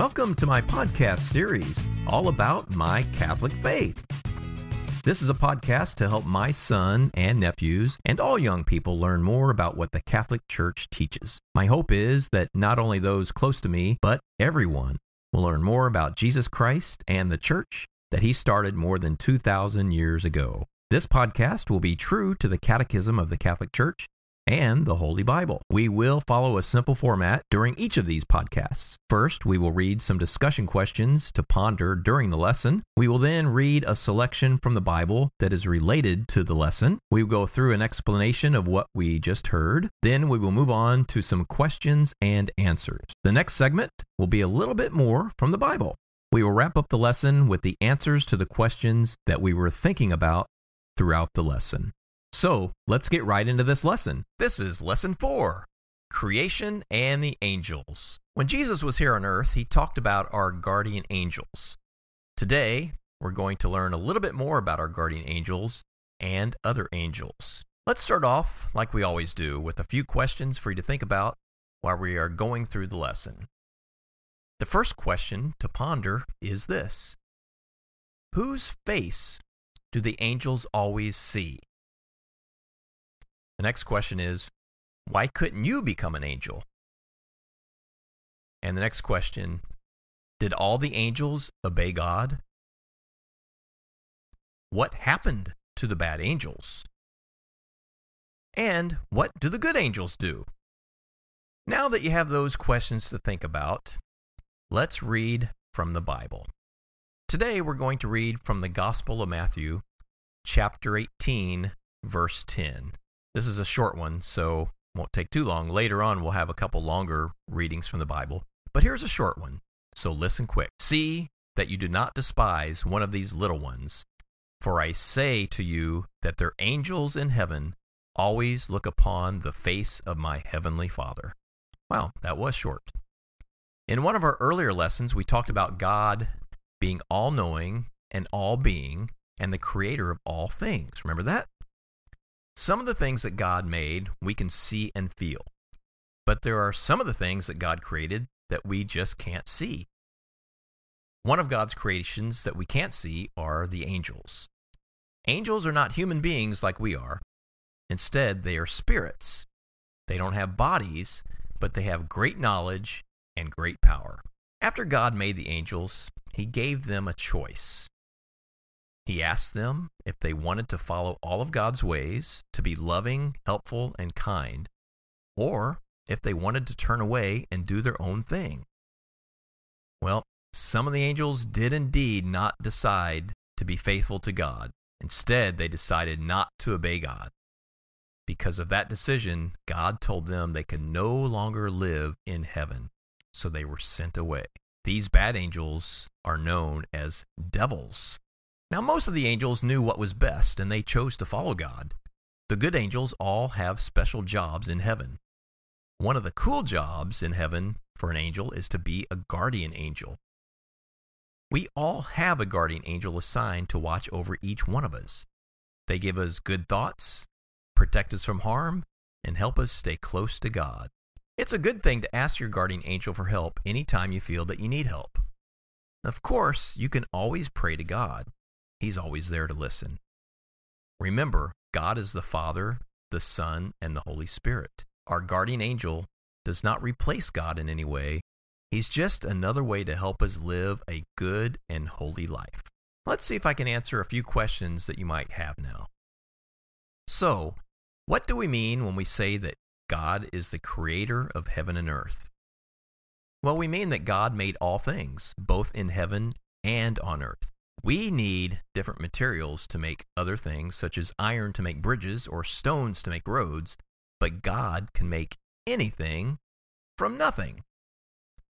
Welcome to my podcast series, all about my Catholic faith. This is a podcast to help my son and nephews and all young people learn more about what the Catholic Church teaches. My hope is that not only those close to me, but everyone will learn more about Jesus Christ and the Church that he started more than 2,000 years ago. This podcast will be true to the Catechism of the Catholic Church and the Holy Bible. We will follow a simple format during each of these podcasts. First, we will read some discussion questions to ponder during the lesson. We will then read a selection from the Bible that is related to the lesson. We will go through an explanation of what we just heard. Then we will move on to some questions and answers. The next segment will be a little bit more from the Bible. We will wrap up the lesson with the answers to the questions that we were thinking about throughout the lesson. So let's get right into this lesson. This is lesson four creation and the angels. When Jesus was here on earth, he talked about our guardian angels. Today, we're going to learn a little bit more about our guardian angels and other angels. Let's start off, like we always do, with a few questions for you to think about while we are going through the lesson. The first question to ponder is this Whose face do the angels always see? The next question is, why couldn't you become an angel? And the next question, did all the angels obey God? What happened to the bad angels? And what do the good angels do? Now that you have those questions to think about, let's read from the Bible. Today we're going to read from the Gospel of Matthew, chapter 18, verse 10. This is a short one, so won't take too long. Later on, we'll have a couple longer readings from the Bible, but here's a short one, so listen quick. See that you do not despise one of these little ones, for I say to you that their angels in heaven always look upon the face of my heavenly Father. Wow, that was short. In one of our earlier lessons, we talked about God being all knowing and all being and the creator of all things. Remember that? Some of the things that God made we can see and feel, but there are some of the things that God created that we just can't see. One of God's creations that we can't see are the angels. Angels are not human beings like we are. Instead, they are spirits. They don't have bodies, but they have great knowledge and great power. After God made the angels, he gave them a choice. He asked them if they wanted to follow all of God's ways, to be loving, helpful, and kind, or if they wanted to turn away and do their own thing. Well, some of the angels did indeed not decide to be faithful to God. Instead, they decided not to obey God. Because of that decision, God told them they could no longer live in heaven, so they were sent away. These bad angels are known as devils. Now, most of the angels knew what was best, and they chose to follow God. The good angels all have special jobs in heaven. One of the cool jobs in heaven for an angel is to be a guardian angel. We all have a guardian angel assigned to watch over each one of us. They give us good thoughts, protect us from harm, and help us stay close to God. It's a good thing to ask your guardian angel for help anytime you feel that you need help. Of course, you can always pray to God. He's always there to listen. Remember, God is the Father, the Son, and the Holy Spirit. Our guardian angel does not replace God in any way. He's just another way to help us live a good and holy life. Let's see if I can answer a few questions that you might have now. So, what do we mean when we say that God is the creator of heaven and earth? Well, we mean that God made all things, both in heaven and on earth. We need different materials to make other things, such as iron to make bridges or stones to make roads, but God can make anything from nothing.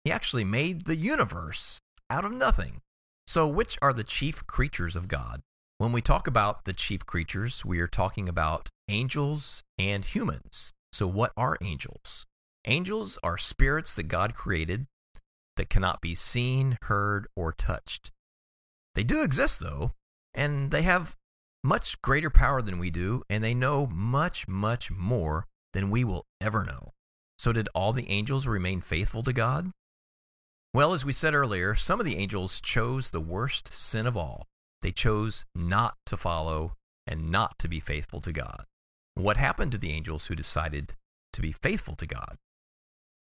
He actually made the universe out of nothing. So, which are the chief creatures of God? When we talk about the chief creatures, we are talking about angels and humans. So, what are angels? Angels are spirits that God created that cannot be seen, heard, or touched. They do exist, though, and they have much greater power than we do, and they know much, much more than we will ever know. So, did all the angels remain faithful to God? Well, as we said earlier, some of the angels chose the worst sin of all. They chose not to follow and not to be faithful to God. What happened to the angels who decided to be faithful to God?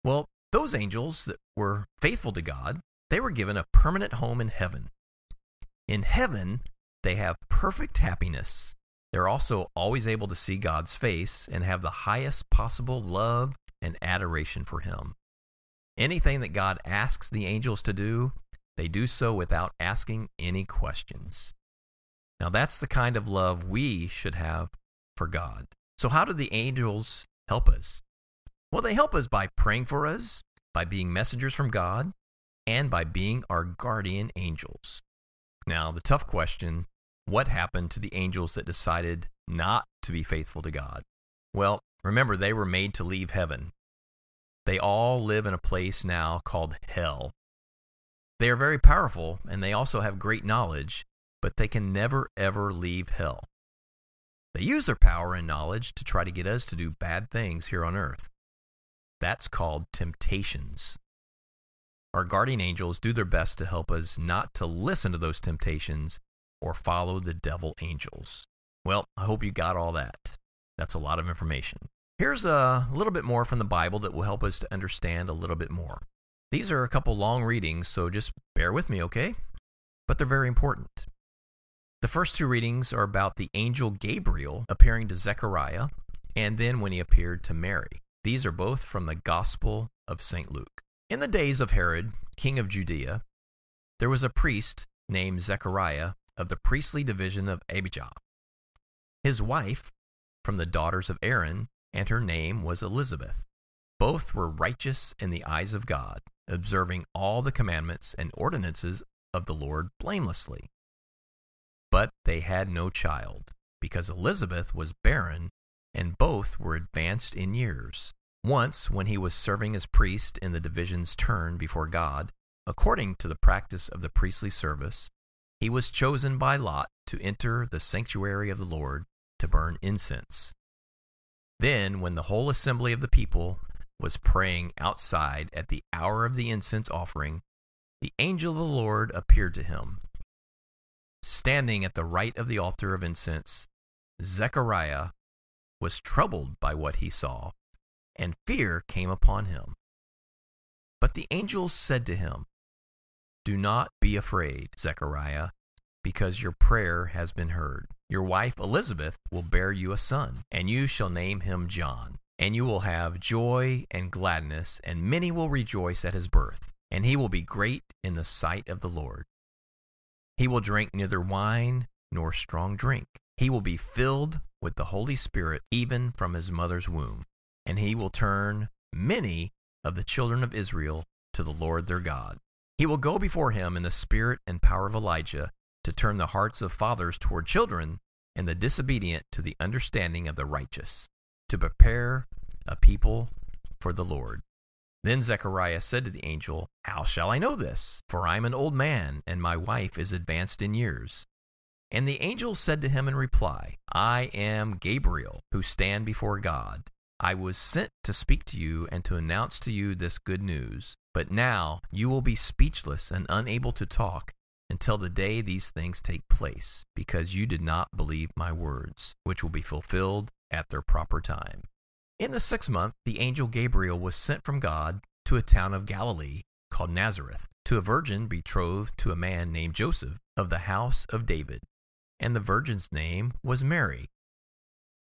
Well, those angels that were faithful to God, they were given a permanent home in heaven. In heaven, they have perfect happiness. They're also always able to see God's face and have the highest possible love and adoration for Him. Anything that God asks the angels to do, they do so without asking any questions. Now, that's the kind of love we should have for God. So, how do the angels help us? Well, they help us by praying for us, by being messengers from God, and by being our guardian angels. Now, the tough question what happened to the angels that decided not to be faithful to God? Well, remember, they were made to leave heaven. They all live in a place now called hell. They are very powerful and they also have great knowledge, but they can never ever leave hell. They use their power and knowledge to try to get us to do bad things here on earth. That's called temptations. Our guardian angels do their best to help us not to listen to those temptations or follow the devil angels. Well, I hope you got all that. That's a lot of information. Here's a little bit more from the Bible that will help us to understand a little bit more. These are a couple long readings, so just bear with me, okay? But they're very important. The first two readings are about the angel Gabriel appearing to Zechariah and then when he appeared to Mary. These are both from the Gospel of St. Luke. In the days of Herod, king of Judea, there was a priest named Zechariah of the priestly division of Abijah. His wife, from the daughters of Aaron, and her name was Elizabeth. Both were righteous in the eyes of God, observing all the commandments and ordinances of the Lord blamelessly. But they had no child, because Elizabeth was barren, and both were advanced in years. Once, when he was serving as priest in the division's turn before God, according to the practice of the priestly service, he was chosen by Lot to enter the sanctuary of the Lord to burn incense. Then, when the whole assembly of the people was praying outside at the hour of the incense offering, the angel of the Lord appeared to him. Standing at the right of the altar of incense, Zechariah was troubled by what he saw, and fear came upon him. But the angel said to him, do not be afraid, Zechariah, because your prayer has been heard. Your wife Elizabeth will bear you a son, and you shall name him John. And you will have joy and gladness, and many will rejoice at his birth. And he will be great in the sight of the Lord. He will drink neither wine nor strong drink. He will be filled with the Holy Spirit even from his mother's womb. And he will turn many of the children of Israel to the Lord their God. He will go before him in the spirit and power of Elijah to turn the hearts of fathers toward children and the disobedient to the understanding of the righteous, to prepare a people for the Lord. Then Zechariah said to the angel, How shall I know this? For I am an old man, and my wife is advanced in years. And the angel said to him in reply, I am Gabriel, who stand before God. I was sent to speak to you and to announce to you this good news. But now you will be speechless and unable to talk until the day these things take place, because you did not believe my words, which will be fulfilled at their proper time. In the sixth month, the angel Gabriel was sent from God to a town of Galilee called Nazareth, to a virgin betrothed to a man named Joseph of the house of David. And the virgin's name was Mary.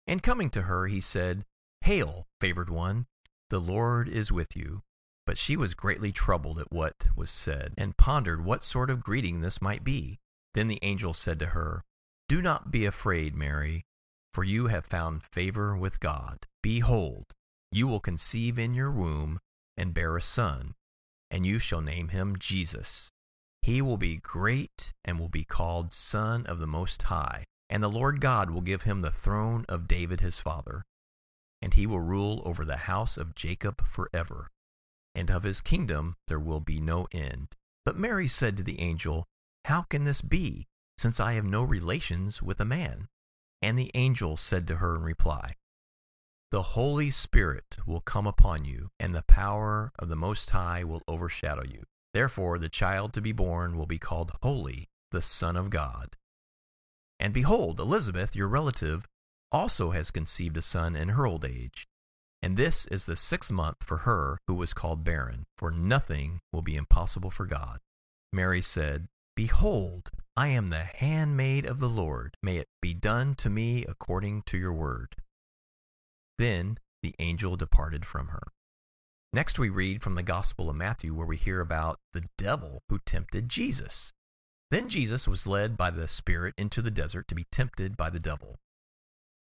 And coming to her, he said, Hail, favored one, the Lord is with you. But she was greatly troubled at what was said, and pondered what sort of greeting this might be. Then the angel said to her, Do not be afraid, Mary, for you have found favor with God. Behold, you will conceive in your womb and bear a son, and you shall name him Jesus. He will be great and will be called Son of the Most High, and the Lord God will give him the throne of David his father, and he will rule over the house of Jacob forever and of his kingdom there will be no end. But Mary said to the angel, How can this be, since I have no relations with a man? And the angel said to her in reply, The Holy Spirit will come upon you, and the power of the Most High will overshadow you. Therefore, the child to be born will be called Holy, the Son of God. And behold, Elizabeth, your relative, also has conceived a son in her old age. And this is the sixth month for her who was called barren, for nothing will be impossible for God. Mary said, Behold, I am the handmaid of the Lord. May it be done to me according to your word. Then the angel departed from her. Next, we read from the Gospel of Matthew, where we hear about the devil who tempted Jesus. Then Jesus was led by the Spirit into the desert to be tempted by the devil.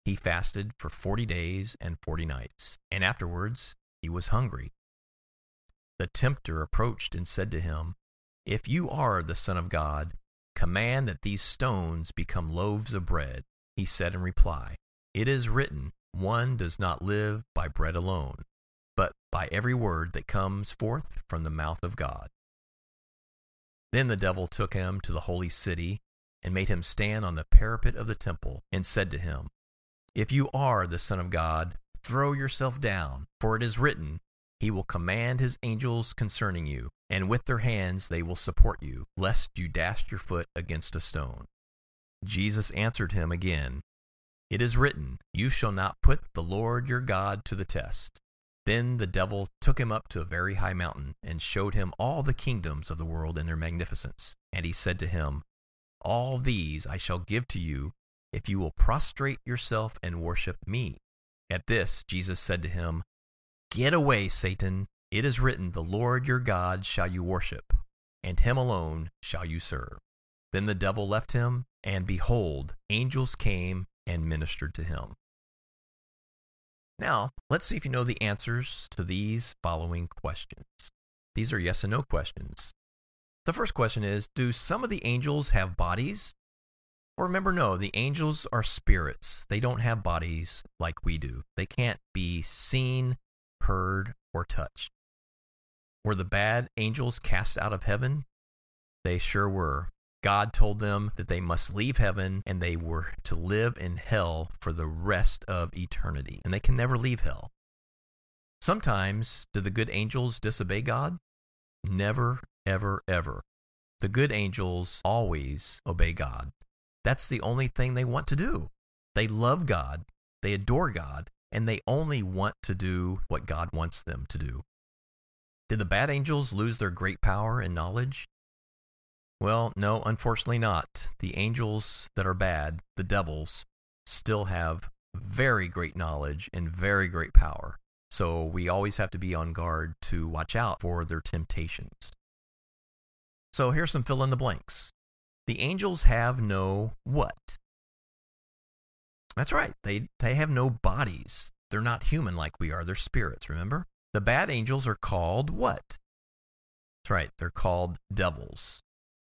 He fasted for forty days and forty nights, and afterwards he was hungry. The tempter approached and said to him, If you are the Son of God, command that these stones become loaves of bread. He said in reply, It is written, One does not live by bread alone but by every word that comes forth from the mouth of God. Then the devil took him to the holy city and made him stand on the parapet of the temple and said to him, If you are the Son of God, throw yourself down, for it is written, He will command His angels concerning you, and with their hands they will support you, lest you dash your foot against a stone. Jesus answered him again, It is written, You shall not put the Lord your God to the test. Then the devil took him up to a very high mountain, and showed him all the kingdoms of the world in their magnificence. And he said to him, All these I shall give to you, if you will prostrate yourself and worship me. At this Jesus said to him, Get away, Satan. It is written, The Lord your God shall you worship, and him alone shall you serve. Then the devil left him, and behold, angels came and ministered to him. Now, let's see if you know the answers to these following questions. These are yes and no questions. The first question is Do some of the angels have bodies? Or remember, no, the angels are spirits. They don't have bodies like we do. They can't be seen, heard, or touched. Were the bad angels cast out of heaven? They sure were. God told them that they must leave heaven and they were to live in hell for the rest of eternity. And they can never leave hell. Sometimes, do the good angels disobey God? Never, ever, ever. The good angels always obey God. That's the only thing they want to do. They love God, they adore God, and they only want to do what God wants them to do. Did the bad angels lose their great power and knowledge? Well, no, unfortunately not. The angels that are bad, the devils, still have very great knowledge and very great power. So we always have to be on guard to watch out for their temptations. So here's some fill in the blanks. The angels have no what? That's right. They they have no bodies. They're not human like we are. They're spirits, remember? The bad angels are called what? That's right. They're called devils.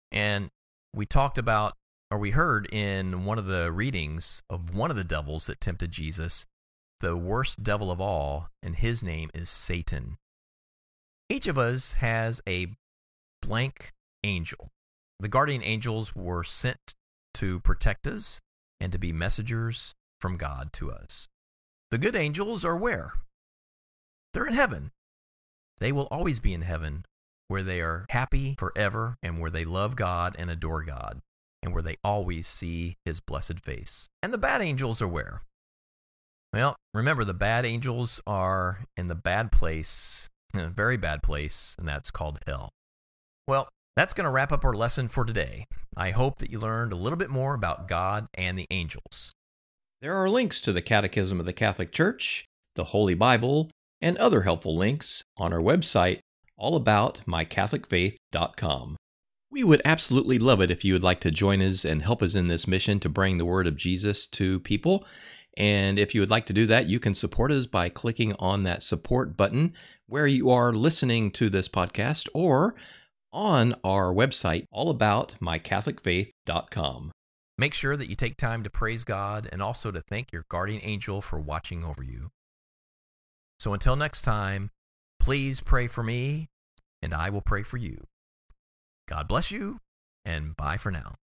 And we talked about, or we heard in one of the readings of one of the devils that tempted Jesus, the worst devil of all, and his name is Satan. Each of us has a blank angel. The guardian angels were sent to protect us and to be messengers from God to us. The good angels are where? They're in heaven. They will always be in heaven where they are happy forever and where they love God and adore God and where they always see his blessed face. And the bad angels are where? Well, remember the bad angels are in the bad place, a very bad place, and that's called hell. Well, that's going to wrap up our lesson for today. I hope that you learned a little bit more about God and the angels. There are links to the Catechism of the Catholic Church, the Holy Bible, and other helpful links on our website allaboutmycatholicfaith.com. We would absolutely love it if you would like to join us and help us in this mission to bring the word of Jesus to people. And if you would like to do that, you can support us by clicking on that support button where you are listening to this podcast or on our website, allaboutmycatholicfaith.com. Make sure that you take time to praise God and also to thank your guardian angel for watching over you. So until next time, Please pray for me, and I will pray for you. God bless you, and bye for now.